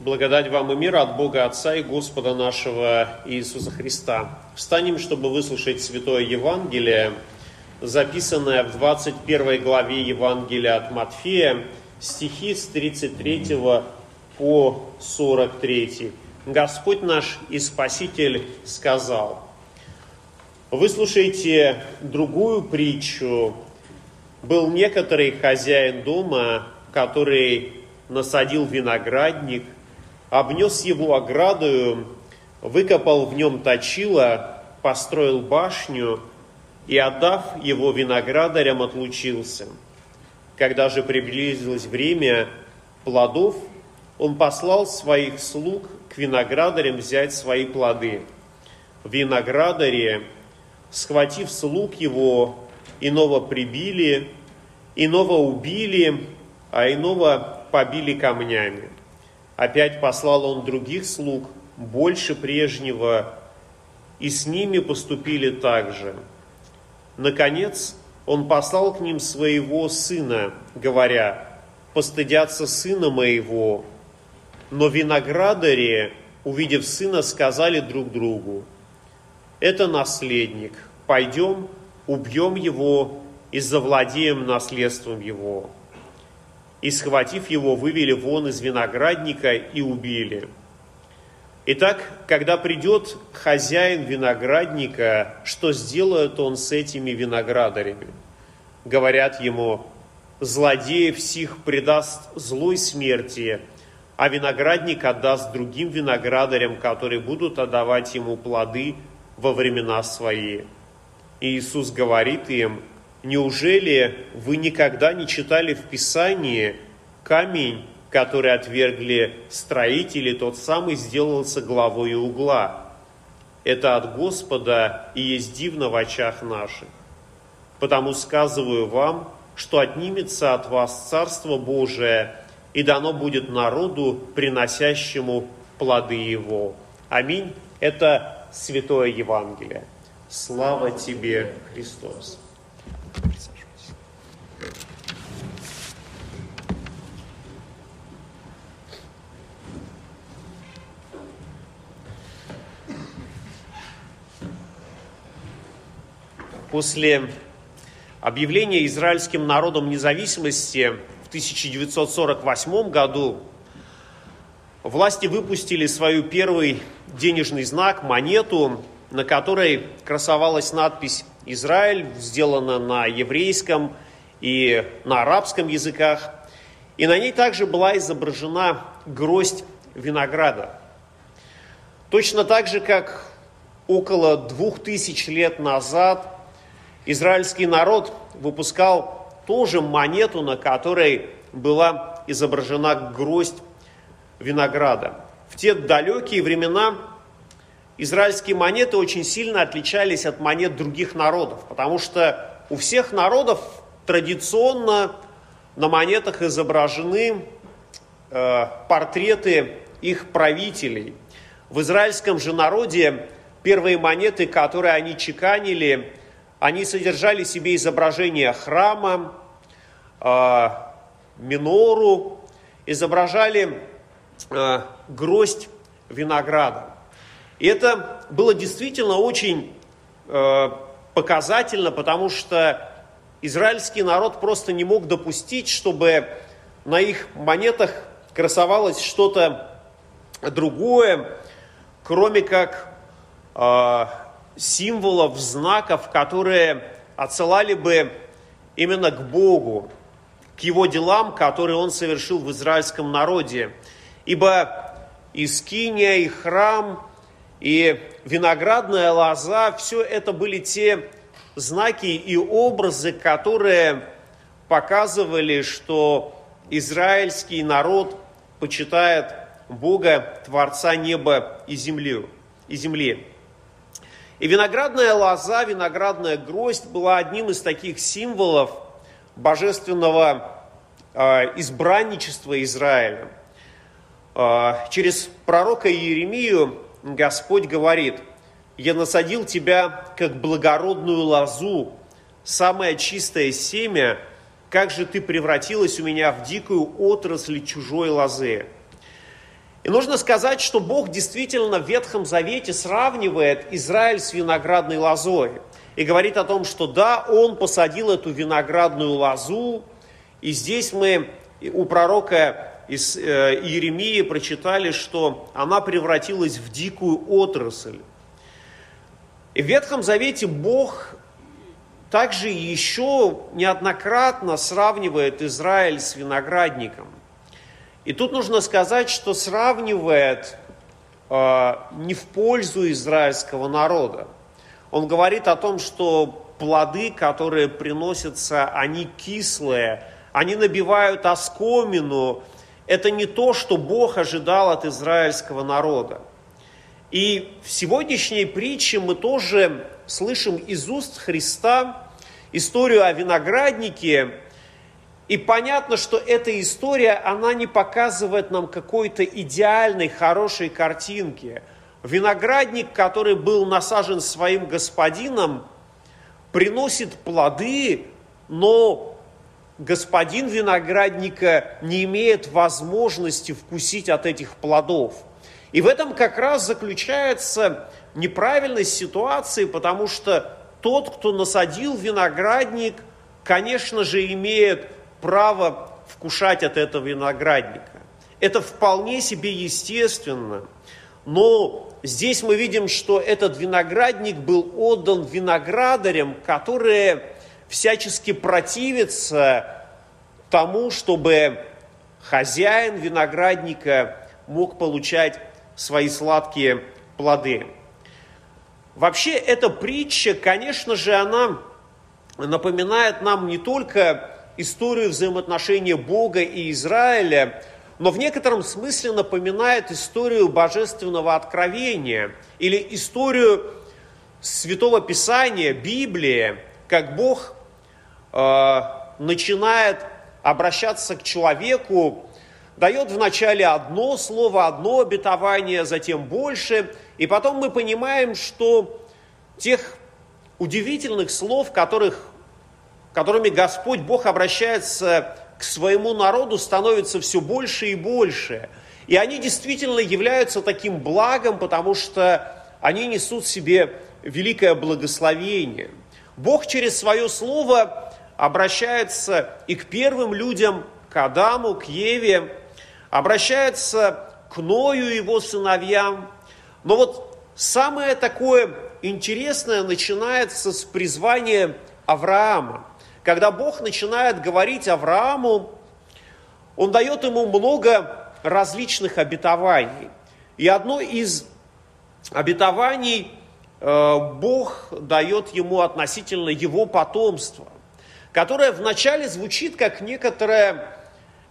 Благодать вам и мир от Бога Отца и Господа нашего Иисуса Христа. Встанем, чтобы выслушать Святое Евангелие, записанное в 21 главе Евангелия от Матфея, стихи с 33 по 43. Господь наш и Спаситель сказал, «Выслушайте другую притчу. Был некоторый хозяин дома, который насадил виноградник – обнес его оградою, выкопал в нем точило, построил башню и, отдав его виноградарям, отлучился. Когда же приблизилось время плодов, он послал своих слуг к виноградарям взять свои плоды. Виноградаре, схватив слуг его, иного прибили, иного убили, а иного побили камнями. Опять послал он других слуг, больше прежнего, и с ними поступили так же. Наконец, он послал к ним своего сына, говоря, «Постыдятся сына моего». Но виноградари, увидев сына, сказали друг другу, «Это наследник, пойдем, убьем его и завладеем наследством его» и, схватив его, вывели вон из виноградника и убили. Итак, когда придет хозяин виноградника, что сделает он с этими виноградарями? Говорят ему, злодеев сих предаст злой смерти, а виноградник отдаст другим виноградарям, которые будут отдавать ему плоды во времена свои. И Иисус говорит им, Неужели вы никогда не читали в Писании камень, который отвергли строители, тот самый сделался главой угла? Это от Господа и есть дивно в очах наших. Потому сказываю вам, что отнимется от вас Царство Божие, и дано будет народу, приносящему плоды его. Аминь. Это Святое Евангелие. Слава тебе, Христос. После объявления израильским народом независимости в 1948 году власти выпустили свою первый денежный знак, монету, на которой красовалась надпись Израиль, сделана на еврейском и на арабском языках. И на ней также была изображена гроздь винограда. Точно так же, как около двух тысяч лет назад израильский народ выпускал тоже монету, на которой была изображена гроздь винограда. В те далекие времена израильские монеты очень сильно отличались от монет других народов, потому что у всех народов традиционно на монетах изображены э, портреты их правителей. В израильском же народе первые монеты, которые они чеканили, они содержали себе изображение храма, э, минору, изображали э, гроздь винограда. И это было действительно очень э, показательно, потому что израильский народ просто не мог допустить, чтобы на их монетах красовалось что-то другое, кроме как символов, знаков, которые отсылали бы именно к Богу, к его делам, которые он совершил в израильском народе. Ибо и скиния, и храм – и виноградная лоза, все это были те знаки и образы, которые показывали, что израильский народ почитает Бога, Творца неба и земли. И, земли. И виноградная лоза, виноградная гроздь была одним из таких символов божественного э, избранничества Израиля. Э, через пророка Иеремию Господь говорит, «Я насадил тебя, как благородную лозу, самое чистое семя, как же ты превратилась у меня в дикую отрасль чужой лозы». И нужно сказать, что Бог действительно в Ветхом Завете сравнивает Израиль с виноградной лозой. И говорит о том, что да, Он посадил эту виноградную лозу. И здесь мы у пророка из э, Иеремии прочитали, что она превратилась в дикую отрасль. И в Ветхом Завете Бог также еще неоднократно сравнивает Израиль с виноградником. И тут нужно сказать, что сравнивает э, не в пользу израильского народа. Он говорит о том, что плоды, которые приносятся, они кислые, они набивают оскомину. Это не то, что Бог ожидал от израильского народа. И в сегодняшней притче мы тоже слышим из уст Христа историю о винограднике, и понятно, что эта история, она не показывает нам какой-то идеальной, хорошей картинки. Виноградник, который был насажен своим господином, приносит плоды, но господин виноградника не имеет возможности вкусить от этих плодов. И в этом как раз заключается неправильность ситуации, потому что тот, кто насадил виноградник, конечно же, имеет право вкушать от этого виноградника. Это вполне себе естественно. Но здесь мы видим, что этот виноградник был отдан виноградарям, которые всячески противятся тому, чтобы хозяин виноградника мог получать свои сладкие плоды. Вообще эта притча, конечно же, она напоминает нам не только историю взаимоотношения Бога и Израиля, но в некотором смысле напоминает историю божественного откровения или историю Святого Писания, Библии, как Бог э, начинает обращаться к человеку, дает вначале одно слово, одно обетование, затем больше, и потом мы понимаем, что тех удивительных слов, которых которыми Господь Бог обращается к своему народу, становится все больше и больше. И они действительно являются таким благом, потому что они несут в себе великое благословение. Бог через свое слово обращается и к первым людям, к Адаму, к Еве, обращается к Ною и его сыновьям. Но вот самое такое интересное начинается с призвания Авраама. Когда Бог начинает говорить Аврааму, Он дает ему много различных обетований. И одно из обетований э, Бог дает ему относительно его потомства, которое вначале звучит как некоторое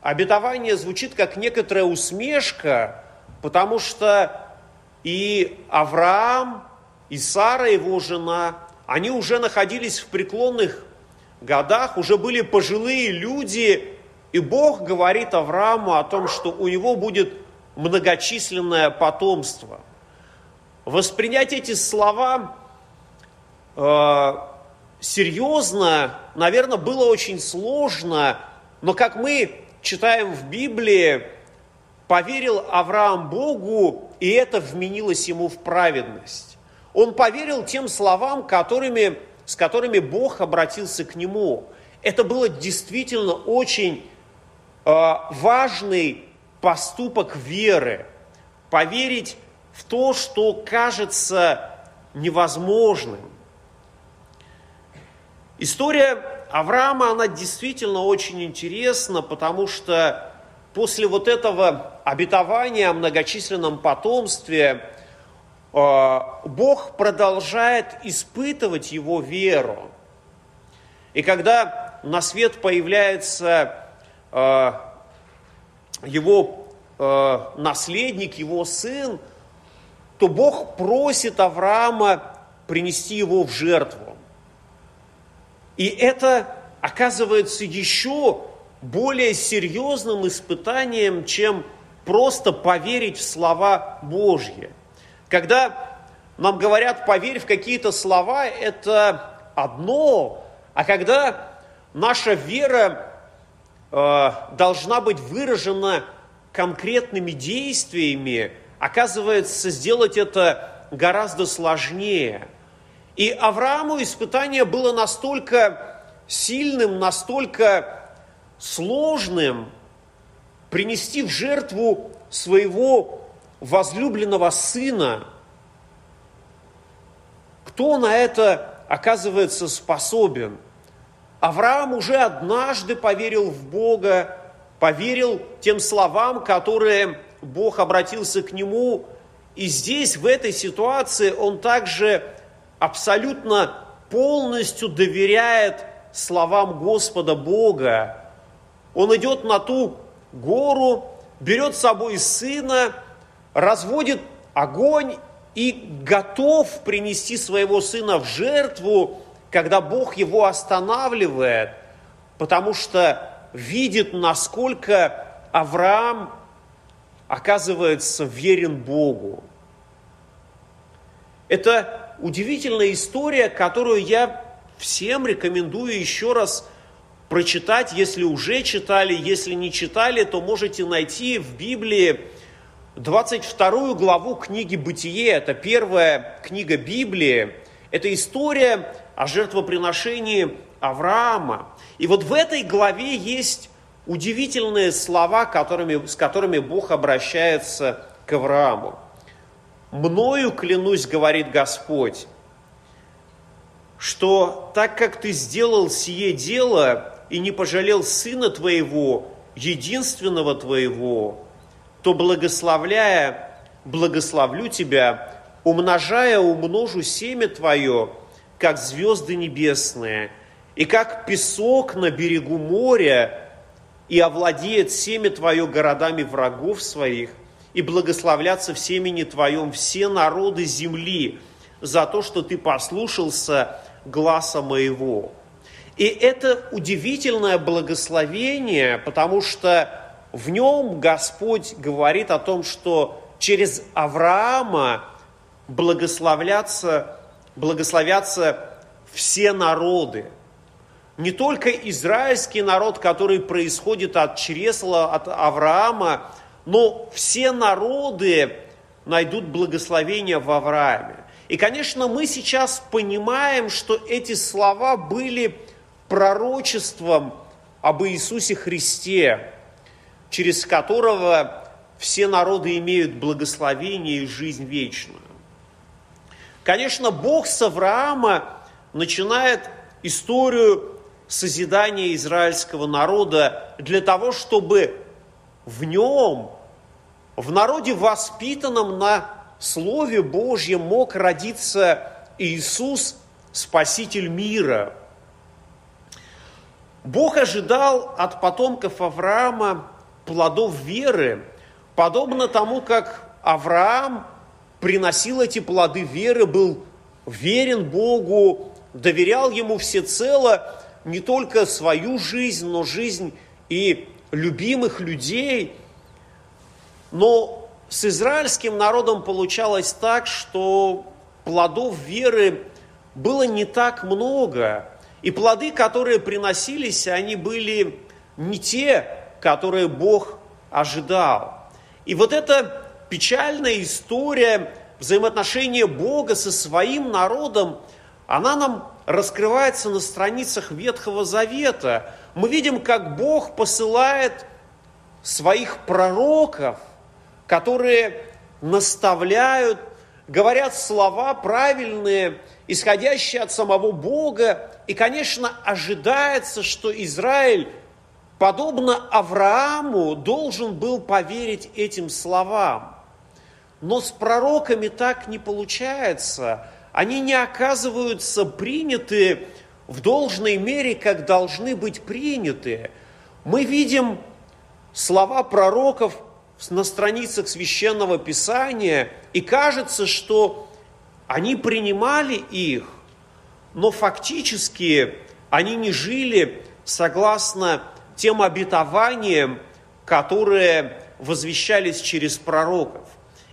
обетование, звучит как некоторая усмешка, потому что и Авраам, и Сара, его жена, они уже находились в преклонных годах уже были пожилые люди, и Бог говорит Аврааму о том, что у него будет многочисленное потомство. Воспринять эти слова э, серьезно, наверное, было очень сложно, но как мы читаем в Библии, поверил Авраам Богу, и это вменилось ему в праведность. Он поверил тем словам, которыми с которыми Бог обратился к нему. Это было действительно очень э, важный поступок веры. Поверить в то, что кажется невозможным. История Авраама, она действительно очень интересна, потому что после вот этого обетования о многочисленном потомстве – Бог продолжает испытывать его веру. И когда на свет появляется а, его а, наследник, его сын, то Бог просит Авраама принести его в жертву. И это оказывается еще более серьезным испытанием, чем просто поверить в слова Божьи – когда нам говорят, поверь в какие-то слова, это одно, а когда наша вера э, должна быть выражена конкретными действиями, оказывается, сделать это гораздо сложнее. И Аврааму испытание было настолько сильным, настолько сложным принести в жертву своего возлюбленного сына. Кто на это оказывается способен? Авраам уже однажды поверил в Бога, поверил тем словам, которые Бог обратился к нему. И здесь, в этой ситуации, он также абсолютно полностью доверяет словам Господа Бога. Он идет на ту гору, берет с собой сына, разводит огонь и готов принести своего сына в жертву, когда Бог его останавливает, потому что видит, насколько Авраам оказывается верен Богу. Это удивительная история, которую я всем рекомендую еще раз прочитать, если уже читали, если не читали, то можете найти в Библии 22 главу книги «Бытие». Это первая книга Библии. Это история о жертвоприношении Авраама. И вот в этой главе есть удивительные слова, которыми, с которыми Бог обращается к Аврааму. «Мною клянусь, говорит Господь, что так как ты сделал сие дело и не пожалел сына твоего, единственного твоего, то благословляя, благословлю тебя, умножая, умножу семя твое, как звезды небесные, и как песок на берегу моря, и овладеет семя твое городами врагов своих, и благословляться в семени твоем все народы земли за то, что ты послушался гласа моего. И это удивительное благословение, потому что в нем Господь говорит о том, что через Авраама благословляться, благословятся все народы. Не только израильский народ, который происходит от чресла, от Авраама, но все народы найдут благословение в Аврааме. И, конечно, мы сейчас понимаем, что эти слова были пророчеством об Иисусе Христе, через которого все народы имеют благословение и жизнь вечную. Конечно, Бог с Авраама начинает историю созидания израильского народа для того, чтобы в нем, в народе воспитанном на Слове Божьем мог родиться Иисус, Спаситель мира – Бог ожидал от потомков Авраама плодов веры, подобно тому, как Авраам приносил эти плоды веры, был верен Богу, доверял Ему всецело не только свою жизнь, но жизнь и любимых людей. Но с израильским народом получалось так, что плодов веры было не так много – и плоды, которые приносились, они были не те, которые Бог ожидал. И вот эта печальная история взаимоотношения Бога со своим народом, она нам раскрывается на страницах Ветхого Завета. Мы видим, как Бог посылает своих пророков, которые наставляют, говорят слова правильные, исходящие от самого Бога, и, конечно, ожидается, что Израиль, подобно Аврааму, должен был поверить этим словам. Но с пророками так не получается. Они не оказываются приняты в должной мере, как должны быть приняты. Мы видим слова пророков на страницах священного писания, и кажется, что они принимали их – но фактически они не жили согласно тем обетованиям, которые возвещались через пророков.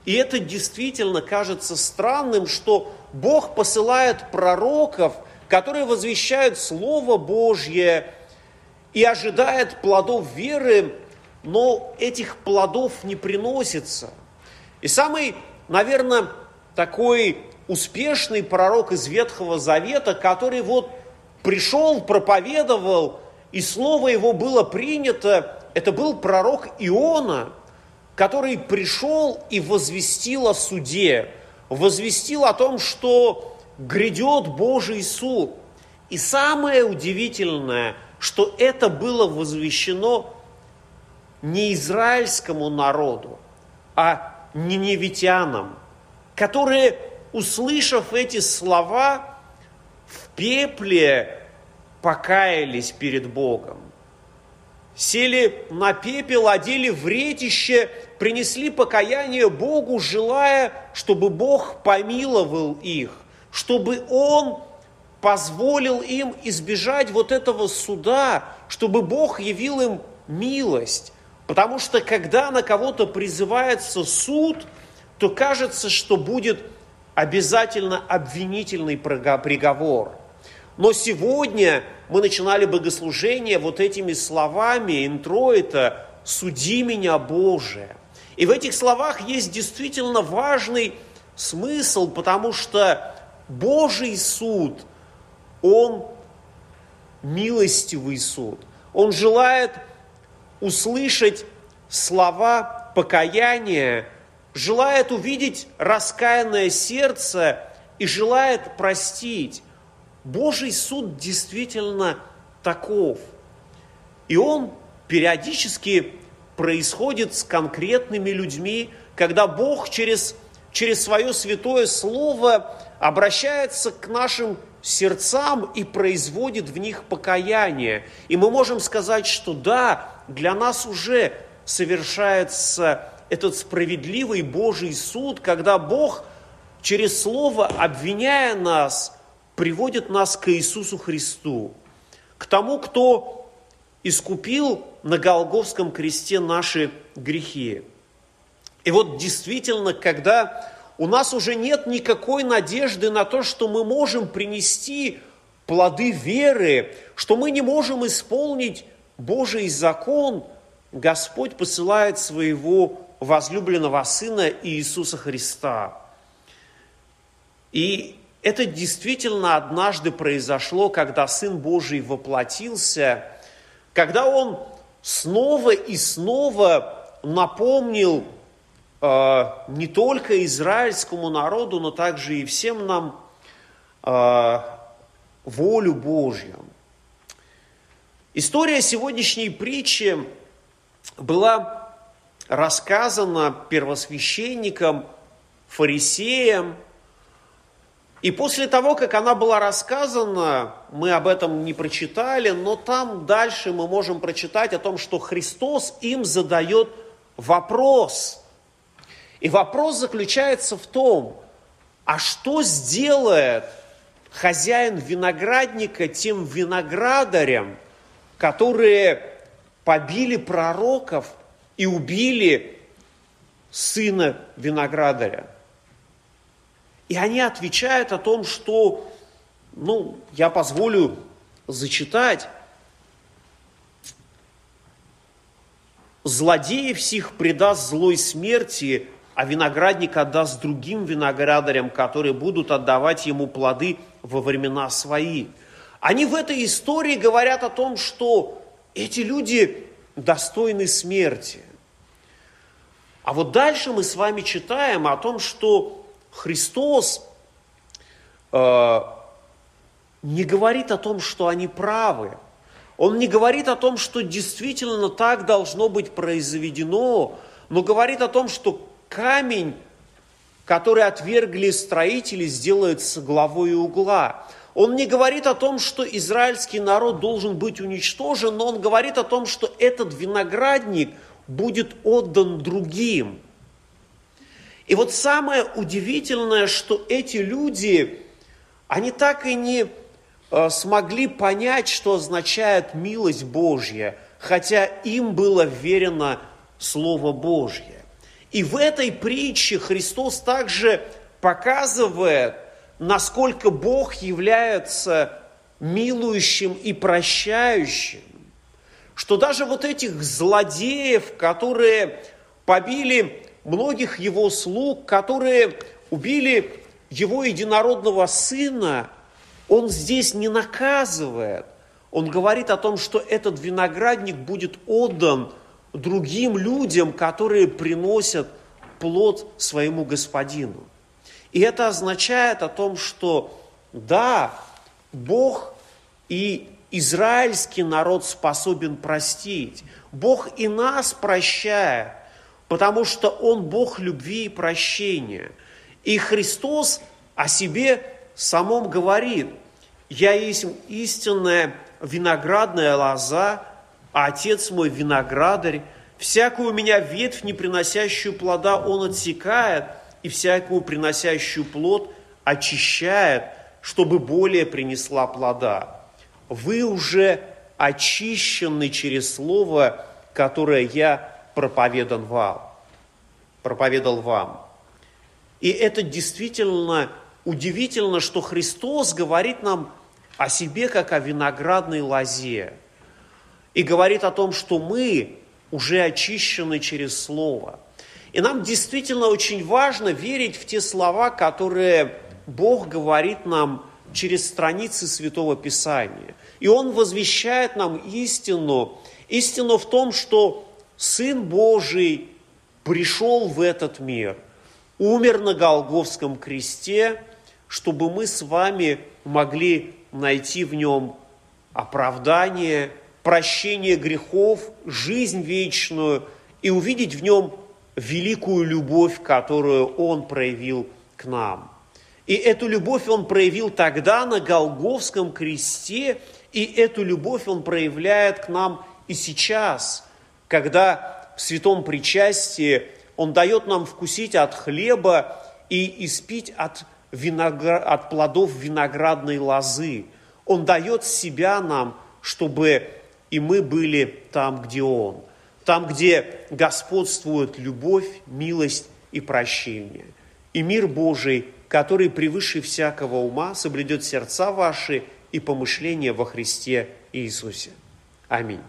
И это действительно кажется странным, что Бог посылает пророков, которые возвещают Слово Божье и ожидает плодов веры, но этих плодов не приносится. И самый, наверное, такой успешный пророк из Ветхого Завета, который вот пришел, проповедовал, и слово его было принято, это был пророк Иона, который пришел и возвестил о суде, возвестил о том, что грядет Божий суд. И самое удивительное, что это было возвещено не израильскому народу, а ниневитянам, которые, услышав эти слова, в пепле покаялись перед Богом. Сели на пепел, одели в ретище, принесли покаяние Богу, желая, чтобы Бог помиловал их, чтобы Он позволил им избежать вот этого суда, чтобы Бог явил им милость. Потому что когда на кого-то призывается суд, то кажется, что будет обязательно обвинительный приговор. Но сегодня мы начинали богослужение вот этими словами интроита «Суди меня, Боже». И в этих словах есть действительно важный смысл, потому что Божий суд, Он милостивый суд. Он желает услышать слова покаяния, желает увидеть раскаянное сердце и желает простить. Божий суд действительно таков. И он периодически происходит с конкретными людьми, когда Бог через, через свое святое слово обращается к нашим сердцам и производит в них покаяние. И мы можем сказать, что да, для нас уже совершается этот справедливый Божий суд, когда Бог через Слово, обвиняя нас, приводит нас к Иисусу Христу, к тому, кто искупил на Голговском кресте наши грехи. И вот действительно, когда у нас уже нет никакой надежды на то, что мы можем принести плоды веры, что мы не можем исполнить Божий закон, Господь посылает своего возлюбленного Сына Иисуса Христа. И это действительно однажды произошло, когда Сын Божий воплотился, когда Он снова и снова напомнил э, не только израильскому народу, но также и всем нам э, волю Божью. История сегодняшней притчи была рассказана первосвященникам, фарисеям, и после того, как она была рассказана, мы об этом не прочитали, но там дальше мы можем прочитать о том, что Христос им задает вопрос – и вопрос заключается в том, а что сделает хозяин виноградника тем виноградарям, которые побили пророков и убили сына виноградаря? И они отвечают о том, что, ну, я позволю зачитать, злодеев всех предаст злой смерти, а виноградник отдаст другим виноградарям, которые будут отдавать ему плоды во времена свои. Они в этой истории говорят о том, что эти люди достойны смерти. А вот дальше мы с вами читаем о том, что Христос э, не говорит о том, что они правы. Он не говорит о том, что действительно так должно быть произведено, но говорит о том, что камень, который отвергли строители, сделается главой угла. Он не говорит о том, что израильский народ должен быть уничтожен, но он говорит о том, что этот виноградник будет отдан другим. И вот самое удивительное, что эти люди, они так и не э, смогли понять, что означает милость Божья, хотя им было верено Слово Божье. И в этой притче Христос также показывает, насколько Бог является милующим и прощающим, что даже вот этих злодеев, которые побили многих его слуг, которые убили его единородного сына, он здесь не наказывает. Он говорит о том, что этот виноградник будет отдан другим людям, которые приносят плод своему господину. И это означает о том, что да, Бог и израильский народ способен простить. Бог и нас прощает, потому что Он Бог любви и прощения. И Христос о себе самом говорит, «Я есть истинная виноградная лоза, а Отец мой виноградарь, всякую у меня ветвь, не приносящую плода, Он отсекает, и всякую приносящую плод очищает, чтобы более принесла плода. Вы уже очищены через слово, которое я проповедан вам, проповедал вам. И это действительно удивительно, что Христос говорит нам о себе как о виноградной лозе. И говорит о том, что мы уже очищены через Слово. И нам действительно очень важно верить в те слова, которые Бог говорит нам через страницы Святого Писания. И Он возвещает нам истину. Истину в том, что Сын Божий пришел в этот мир, умер на Голговском кресте, чтобы мы с вами могли найти в нем оправдание, прощение грехов, жизнь вечную и увидеть в нем великую любовь, которую Он проявил к нам. И эту любовь Он проявил тогда на Голговском кресте, и эту любовь Он проявляет к нам и сейчас, когда в святом причастии Он дает нам вкусить от хлеба и испить от, виноград, от плодов виноградной лозы. Он дает себя нам, чтобы и мы были там, где Он, там, где господствует любовь, милость и прощение. И мир Божий – который превыше всякого ума соблюдет сердца ваши и помышления во Христе Иисусе. Аминь.